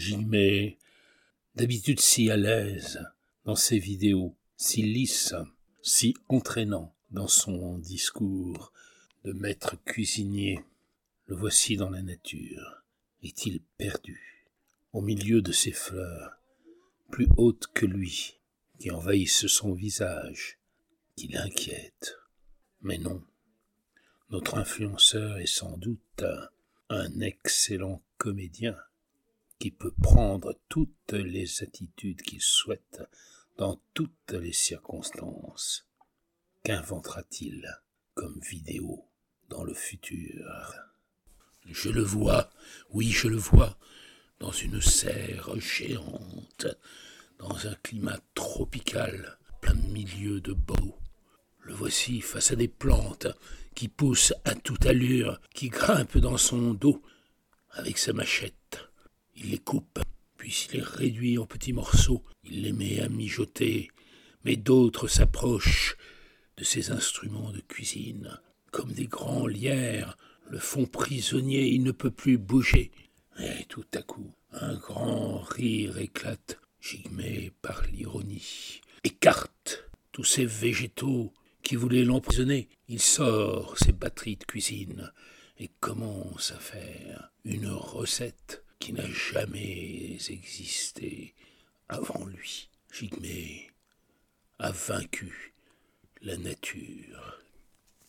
Jimé, d'habitude si à l'aise dans ses vidéos, si lisse, si entraînant dans son discours de maître cuisinier, le voici dans la nature. Est-il perdu au milieu de ces fleurs, plus hautes que lui, qui envahissent son visage, qui l'inquiètent? Mais non, notre influenceur est sans doute un excellent comédien qui peut prendre toutes les attitudes qu'il souhaite dans toutes les circonstances. Qu'inventera-t-il comme vidéo dans le futur? Je le vois, oui je le vois, dans une serre géante, dans un climat tropical, plein milieu de beau. Le voici face à des plantes qui poussent à toute allure, qui grimpent dans son dos avec sa machette. Il les coupe, puis il les réduit en petits morceaux, il les met à mijoter, mais d'autres s'approchent de ces instruments de cuisine, comme des grands lierres, le font prisonnier, il ne peut plus bouger. Et tout à coup, un grand rire éclate, gigmé par l'ironie, écarte tous ces végétaux qui voulaient l'emprisonner. Il sort ses batteries de cuisine et commence à faire une recette qui n'a jamais existé avant lui. Jigmé a vaincu la nature.